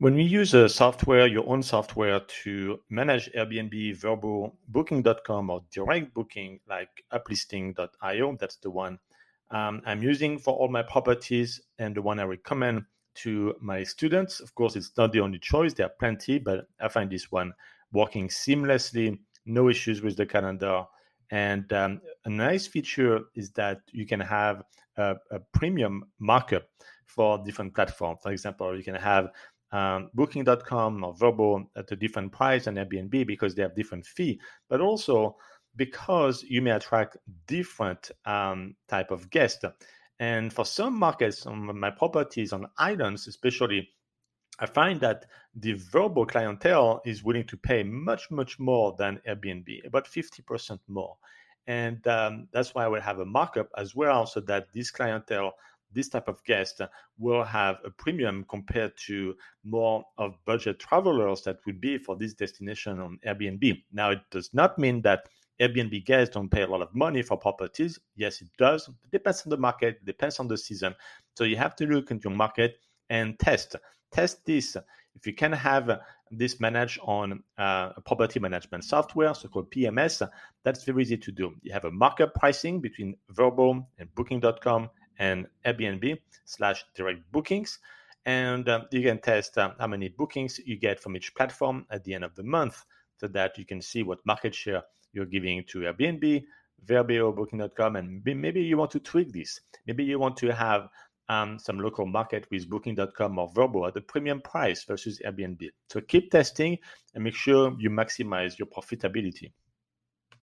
When we use a software, your own software to manage Airbnb, Vrbo, Booking.com, or direct booking like uplisting.io, that's the one um, I'm using for all my properties and the one I recommend to my students. Of course, it's not the only choice, there are plenty, but I find this one working seamlessly, no issues with the calendar. And um, a nice feature is that you can have a, a premium markup for different platforms. For example, you can have um, Booking.com or Vrbo at a different price than Airbnb because they have different fee, but also because you may attract different um, type of guests. And for some markets, on my properties on islands, especially, I find that the Vrbo clientele is willing to pay much, much more than Airbnb, about 50% more. And um, that's why I will have a markup as well, so that this clientele this type of guest will have a premium compared to more of budget travelers that would be for this destination on Airbnb. Now, it does not mean that Airbnb guests don't pay a lot of money for properties. Yes, it does. It depends on the market, depends on the season. So you have to look into your market and test. Test this. If you can have this managed on uh, a property management software, so called PMS, that's very easy to do. You have a markup pricing between Vrbo and Booking.com and Airbnb slash direct bookings. And um, you can test um, how many bookings you get from each platform at the end of the month so that you can see what market share you're giving to Airbnb, Vrbo, Booking.com, and maybe you want to tweak this. Maybe you want to have um, some local market with Booking.com or Vrbo at a premium price versus Airbnb. So keep testing and make sure you maximize your profitability.